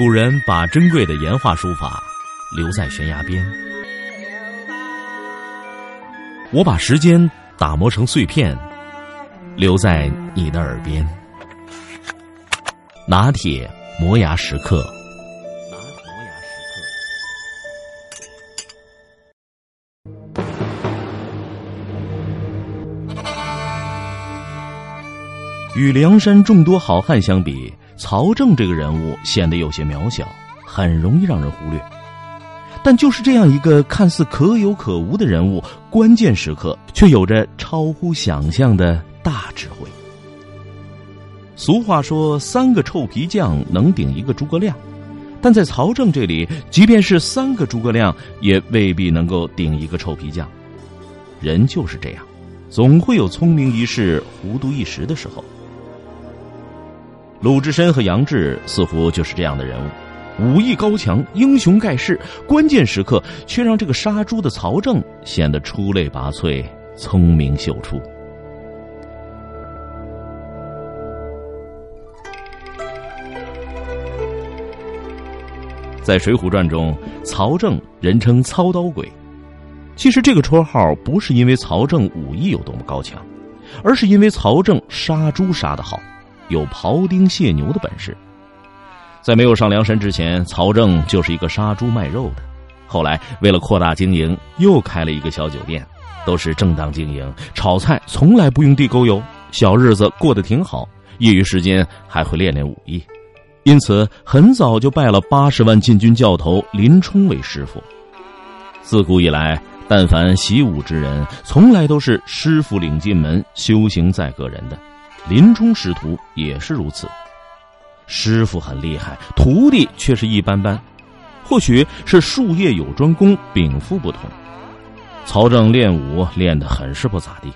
古人把珍贵的岩画书法留在悬崖边，我把时间打磨成碎片，留在你的耳边。拿铁磨牙时刻。与梁山众多好汉相比。曹正这个人物显得有些渺小，很容易让人忽略。但就是这样一个看似可有可无的人物，关键时刻却有着超乎想象的大智慧。俗话说：“三个臭皮匠能顶一个诸葛亮。”但在曹正这里，即便是三个诸葛亮，也未必能够顶一个臭皮匠。人就是这样，总会有聪明一世、糊涂一时的时候。鲁智深和杨志似乎就是这样的人物，武艺高强，英雄盖世，关键时刻却让这个杀猪的曹正显得出类拔萃，聪明秀出。在《水浒传》中，曹正人称“操刀鬼”，其实这个绰号不是因为曹正武艺有多么高强，而是因为曹正杀猪杀得好。有庖丁解牛的本事，在没有上梁山之前，曹正就是一个杀猪卖肉的。后来为了扩大经营，又开了一个小酒店，都是正当经营，炒菜从来不用地沟油，小日子过得挺好。业余时间还会练练武艺，因此很早就拜了八十万禁军教头林冲为师傅。自古以来，但凡习武之人，从来都是师傅领进门，修行在个人的。林冲师徒也是如此，师傅很厉害，徒弟却是一般般。或许是术业有专攻，禀赋不同。曹正练武练得很是不咋地，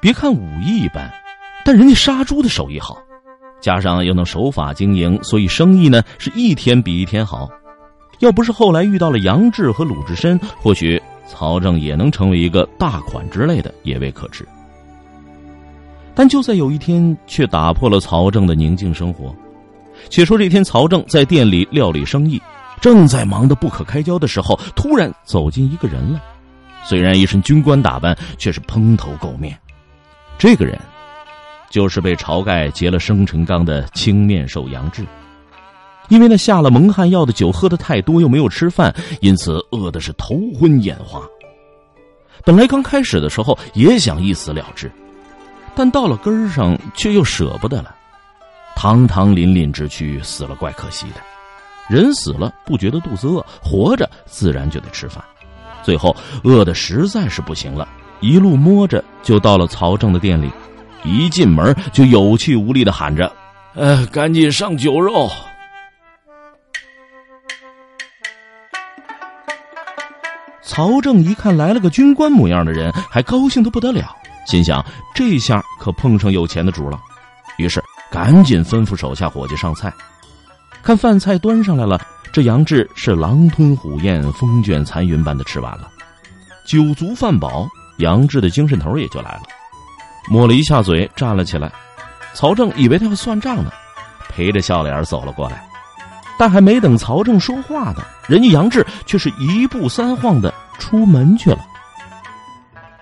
别看武艺一般，但人家杀猪的手艺好，加上又能守法经营，所以生意呢是一天比一天好。要不是后来遇到了杨志和鲁智深，或许曹正也能成为一个大款之类的，也未可知。但就在有一天，却打破了曹正的宁静生活。且说这天，曹正在店里料理生意，正在忙得不可开交的时候，突然走进一个人来。虽然一身军官打扮，却是蓬头垢面。这个人，就是被晁盖劫了生辰纲的青面兽杨志。因为那下了蒙汗药的酒喝的太多，又没有吃饭，因此饿的是头昏眼花。本来刚开始的时候也想一死了之。但到了根儿上，却又舍不得了。堂堂凛凛之躯，死了怪可惜的。人死了不觉得肚子饿，活着自然就得吃饭。最后饿的实在是不行了，一路摸着就到了曹正的店里。一进门就有气无力的喊着：“呃，赶紧上酒肉！”曹正一看来了个军官模样的人，还高兴的不得了。心想这下可碰上有钱的主了，于是赶紧吩咐手下伙计上菜。看饭菜端上来了，这杨志是狼吞虎咽、风卷残云般的吃完了。酒足饭饱，杨志的精神头也就来了，抹了一下嘴，站了起来。曹正以为他要算账呢，陪着笑脸走了过来。但还没等曹正说话呢，人家杨志却是一步三晃的出门去了。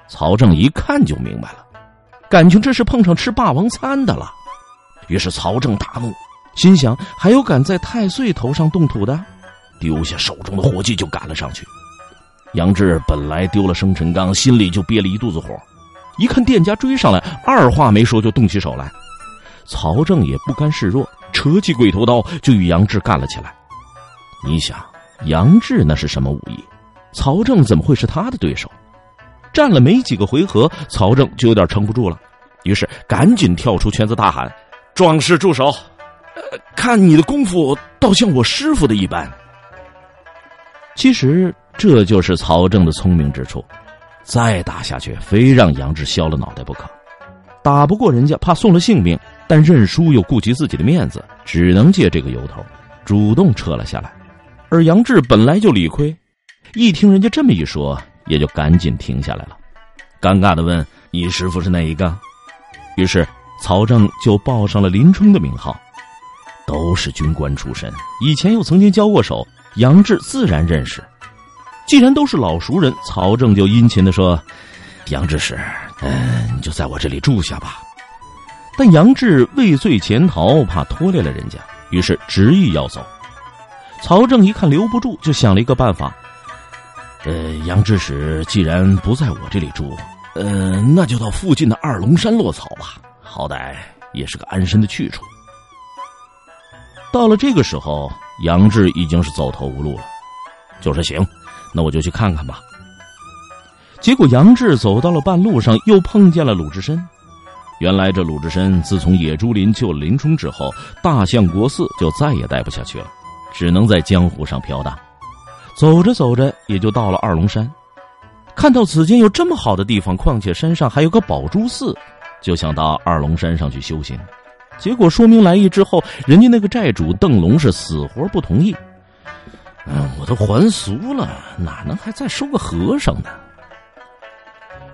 曹正一看就明白了，感情这是碰上吃霸王餐的了。于是曹正大怒，心想：还有敢在太岁头上动土的？丢下手中的火计就赶了上去。杨志本来丢了生辰纲，心里就憋了一肚子火，一看店家追上来，二话没说就动起手来。曹正也不甘示弱，扯起鬼头刀就与杨志干了起来。你想，杨志那是什么武艺？曹正怎么会是他的对手？战了没几个回合，曹正就有点撑不住了，于是赶紧跳出圈子大喊：“壮士住手！看你的功夫，倒像我师傅的一般。”其实这就是曹正的聪明之处，再打下去，非让杨志削了脑袋不可。打不过人家，怕送了性命，但认输又顾及自己的面子，只能借这个由头，主动撤了下来。而杨志本来就理亏，一听人家这么一说。也就赶紧停下来了，尴尬的问：“你师傅是哪一个？”于是曹正就报上了林冲的名号。都是军官出身，以前又曾经交过手，杨志自然认识。既然都是老熟人，曹正就殷勤的说：“杨志使，嗯，你就在我这里住下吧。”但杨志畏罪潜逃，怕拖累了人家，于是执意要走。曹正一看留不住，就想了一个办法：“呃，杨志使既然不在我这里住，呃，那就到附近的二龙山落草吧，好歹也是个安身的去处。”到了这个时候，杨志已经是走投无路了，就说：“行，那我就去看看吧。”结果杨志走到了半路上，又碰见了鲁智深。原来这鲁智深自从野猪林救了林冲之后，大相国寺就再也待不下去了，只能在江湖上飘荡。走着走着，也就到了二龙山，看到此间有这么好的地方，况且山上还有个宝珠寺，就想到二龙山上去修行。结果说明来意之后，人家那个寨主邓龙是死活不同意。嗯，我都还俗了，哪能还再收个和尚呢？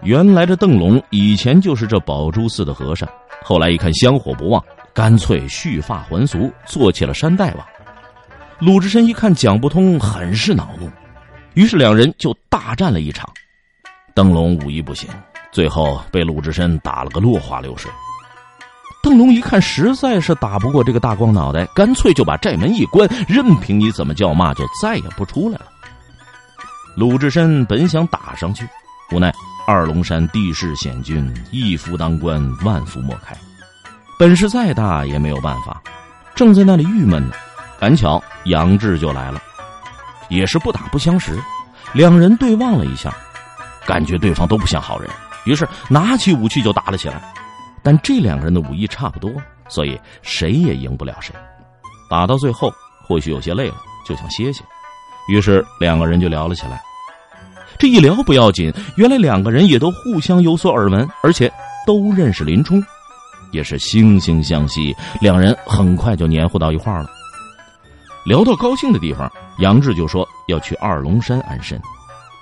原来这邓龙以前就是这宝珠寺的和尚，后来一看香火不旺，干脆蓄发还俗，做起了山大王。鲁智深一看讲不通，很是恼怒，于是两人就大战了一场。邓龙武艺不行，最后被鲁智深打了个落花流水。邓龙一看，实在是打不过这个大光脑袋，干脆就把寨门一关，任凭你怎么叫骂，就再也不出来了。鲁智深本想打上去，无奈二龙山地势险峻，一夫当关，万夫莫开，本事再大也没有办法。正在那里郁闷呢，赶巧杨志就来了，也是不打不相识，两人对望了一下，感觉对方都不像好人，于是拿起武器就打了起来。但这两个人的武艺差不多，所以谁也赢不了谁。打到最后，或许有些累了，就想歇歇。于是两个人就聊了起来。这一聊不要紧，原来两个人也都互相有所耳闻，而且都认识林冲，也是惺惺相惜。两人很快就黏糊到一块了。聊到高兴的地方，杨志就说要去二龙山安身。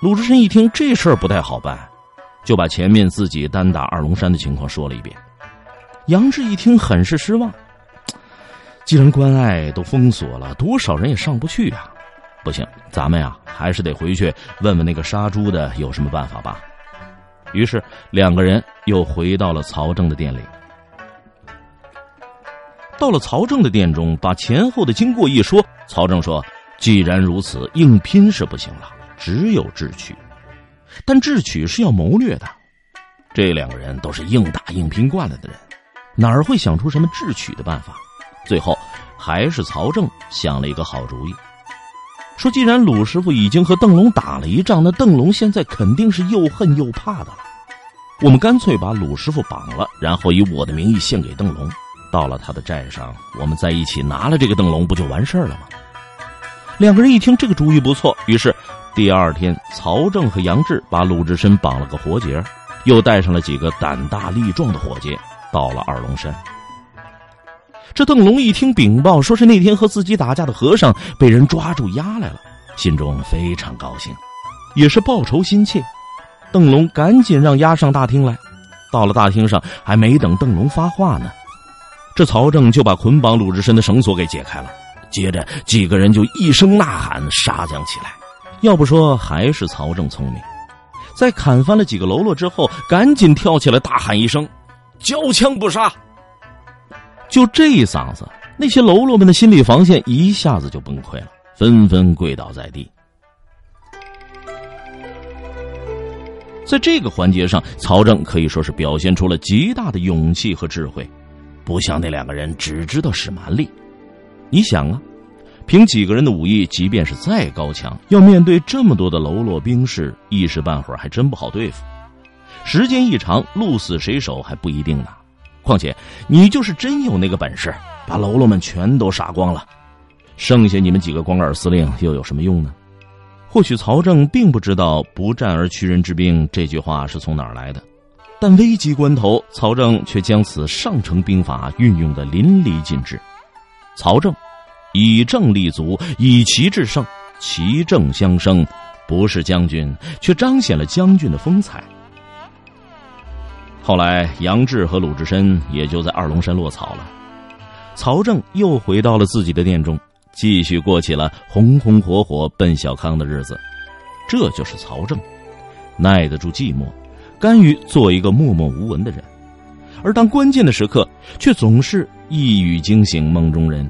鲁智深一听这事儿不太好办，就把前面自己单打二龙山的情况说了一遍。杨志一听，很是失望。既然关隘都封锁了，多少人也上不去呀！不行，咱们呀，还是得回去问问那个杀猪的有什么办法吧。于是，两个人又回到了曹正的店里。到了曹正的店中，把前后的经过一说，曹正说：“既然如此，硬拼是不行了，只有智取。但智取是要谋略的。这两个人都是硬打硬拼惯了的人。”哪儿会想出什么智取的办法？最后还是曹正想了一个好主意，说：“既然鲁师傅已经和邓龙打了一仗，那邓龙现在肯定是又恨又怕的了。我们干脆把鲁师傅绑了，然后以我的名义献给邓龙。到了他的寨上，我们在一起拿了这个邓龙，不就完事儿了吗？”两个人一听这个主意不错，于是第二天，曹正和杨志把鲁智深绑了个活结，又带上了几个胆大力壮的伙计。到了二龙山，这邓龙一听禀报，说是那天和自己打架的和尚被人抓住押来了，心中非常高兴，也是报仇心切。邓龙赶紧让押上大厅来。到了大厅上，还没等邓龙发话呢，这曹正就把捆绑鲁智深的绳索给解开了。接着几个人就一声呐喊，杀将起来。要不说还是曹正聪明，在砍翻了几个喽啰之后，赶紧跳起来大喊一声。交枪不杀，就这一嗓子，那些喽啰们的心理防线一下子就崩溃了，纷纷跪倒在地。在这个环节上，曹正可以说是表现出了极大的勇气和智慧，不像那两个人只知道使蛮力。你想啊，凭几个人的武艺，即便是再高强，要面对这么多的喽啰兵士，一时半会儿还真不好对付。时间一长，鹿死谁手还不一定呢。况且，你就是真有那个本事，把喽啰们全都杀光了，剩下你们几个光杆司令又有什么用呢？或许曹正并不知道“不战而屈人之兵”这句话是从哪儿来的，但危急关头，曹正却将此上乘兵法运用的淋漓尽致。曹正以正立足，以奇制胜，奇正相生，不是将军，却彰显了将军的风采。后来，杨志和鲁智深也就在二龙山落草了。曹正又回到了自己的店中，继续过起了红红火火奔小康的日子。这就是曹正，耐得住寂寞，甘于做一个默默无闻的人，而当关键的时刻，却总是一语惊醒梦中人。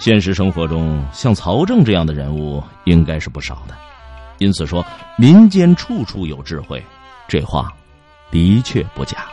现实生活中，像曹正这样的人物应该是不少的，因此说民间处处有智慧，这话的确不假。